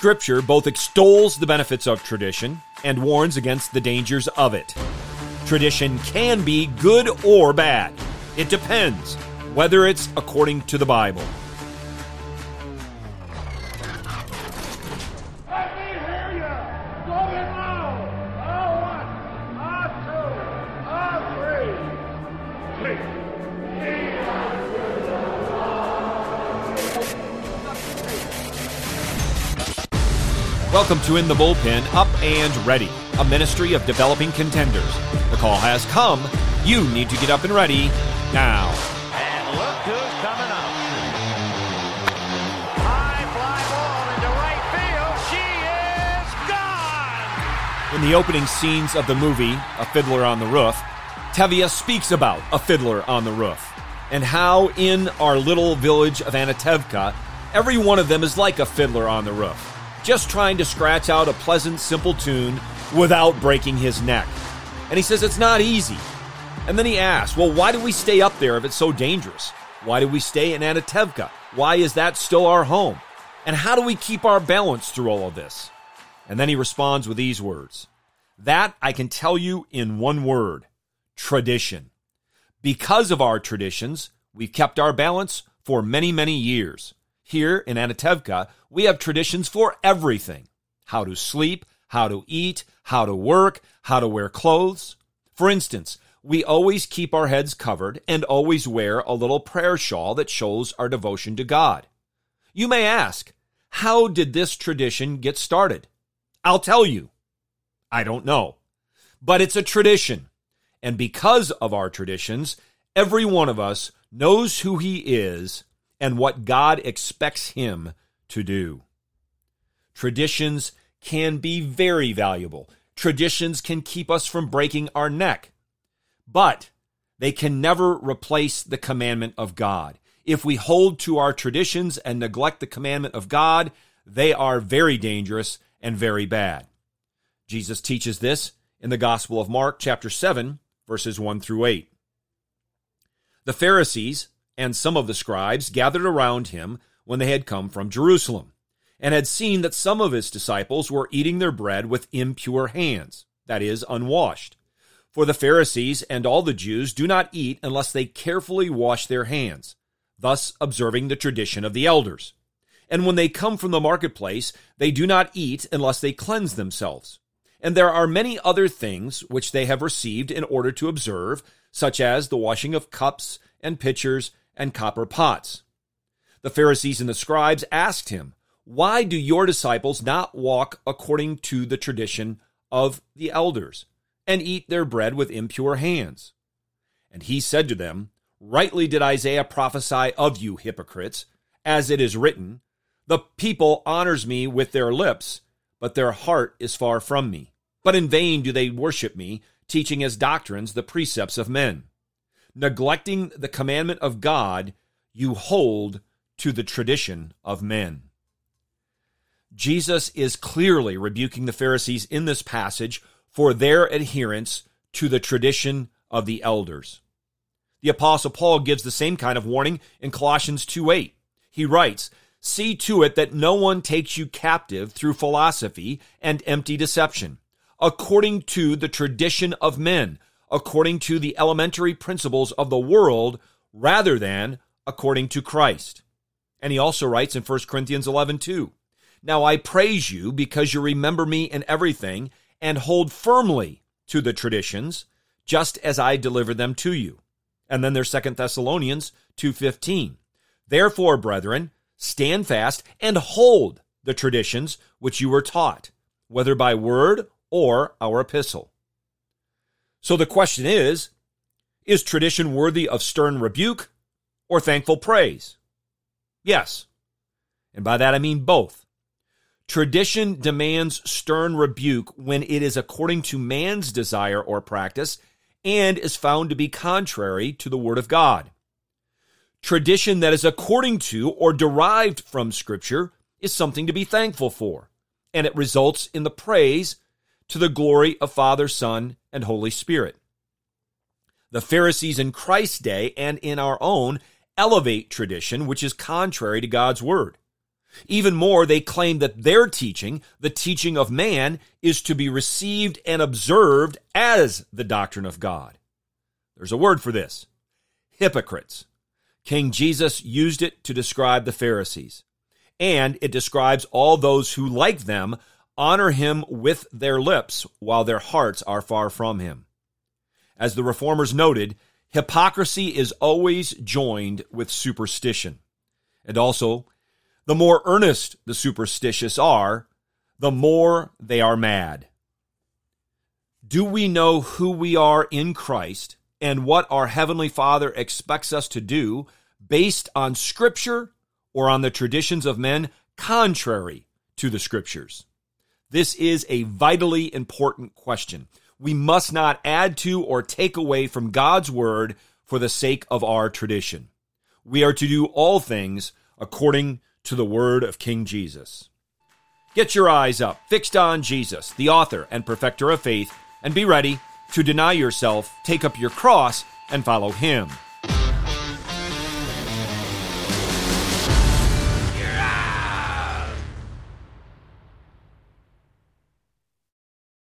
Scripture both extols the benefits of tradition and warns against the dangers of it. Tradition can be good or bad. It depends whether it's according to the Bible. Welcome to In the Bullpen Up and Ready, a ministry of developing contenders. The call has come. You need to get up and ready now. And look who's coming up. High fly ball into right field. She is gone. In the opening scenes of the movie A Fiddler on the Roof, Tevye speaks about a fiddler on the roof and how in our little village of Anatevka, every one of them is like a fiddler on the roof, just trying to scratch out a pleasant, simple tune without breaking his neck. And he says it's not easy. And then he asks, well, why do we stay up there if it's so dangerous? Why do we stay in Anatevka? Why is that still our home? And how do we keep our balance through all of this? And then he responds with these words That I can tell you in one word tradition. Because of our traditions, we've kept our balance for many, many years. Here in Anatevka, we have traditions for everything how to sleep, how to eat, how to work, how to wear clothes. For instance, we always keep our heads covered and always wear a little prayer shawl that shows our devotion to God. You may ask, how did this tradition get started? I'll tell you. I don't know. But it's a tradition. And because of our traditions, every one of us knows who he is and what God expects him to do. Traditions can be very valuable. Traditions can keep us from breaking our neck, but they can never replace the commandment of God. If we hold to our traditions and neglect the commandment of God, they are very dangerous and very bad. Jesus teaches this in the Gospel of Mark, chapter 7, verses 1 through 8. The Pharisees and some of the scribes gathered around him when they had come from Jerusalem, and had seen that some of his disciples were eating their bread with impure hands, that is, unwashed. For the Pharisees and all the Jews do not eat unless they carefully wash their hands, thus observing the tradition of the elders. And when they come from the marketplace, they do not eat unless they cleanse themselves. And there are many other things which they have received in order to observe, such as the washing of cups and pitchers and copper pots. The Pharisees and the scribes asked him, Why do your disciples not walk according to the tradition of the elders, and eat their bread with impure hands? And he said to them, Rightly did Isaiah prophesy of you, hypocrites, as it is written, The people honors me with their lips, but their heart is far from me. But in vain do they worship me, teaching as doctrines the precepts of men. Neglecting the commandment of God, you hold to the tradition of men. Jesus is clearly rebuking the Pharisees in this passage for their adherence to the tradition of the elders. The apostle Paul gives the same kind of warning in Colossians 2:8. He writes, "See to it that no one takes you captive through philosophy and empty deception, according to the tradition of men, according to the elementary principles of the world, rather than according to Christ." And he also writes in 1 Corinthians 11:2, "Now I praise you because you remember me in everything and hold firmly to the traditions, just as I delivered them to you." And then there's 2 Thessalonians 2:15. Therefore, brethren, stand fast and hold the traditions which you were taught, whether by word or our epistle. So the question is, is tradition worthy of stern rebuke or thankful praise? Yes. And by that I mean both. Tradition demands stern rebuke when it is according to man's desire or practice and is found to be contrary to the Word of God. Tradition that is according to or derived from Scripture is something to be thankful for, and it results in the praise to the glory of Father, Son, and Holy Spirit. The Pharisees in Christ's day and in our own elevate tradition which is contrary to God's Word. Even more, they claim that their teaching, the teaching of man, is to be received and observed as the doctrine of God. There's a word for this hypocrites. King Jesus used it to describe the Pharisees, and it describes all those who, like them, honor him with their lips while their hearts are far from him. As the reformers noted, hypocrisy is always joined with superstition. And also, the more earnest the superstitious are, the more they are mad. Do we know who we are in Christ and what our Heavenly Father expects us to do based on Scripture or on the traditions of men contrary to the Scriptures? This is a vitally important question. We must not add to or take away from God's Word for the sake of our tradition. We are to do all things according to the word of King Jesus. Get your eyes up, fixed on Jesus, the author and perfecter of faith, and be ready to deny yourself, take up your cross, and follow him.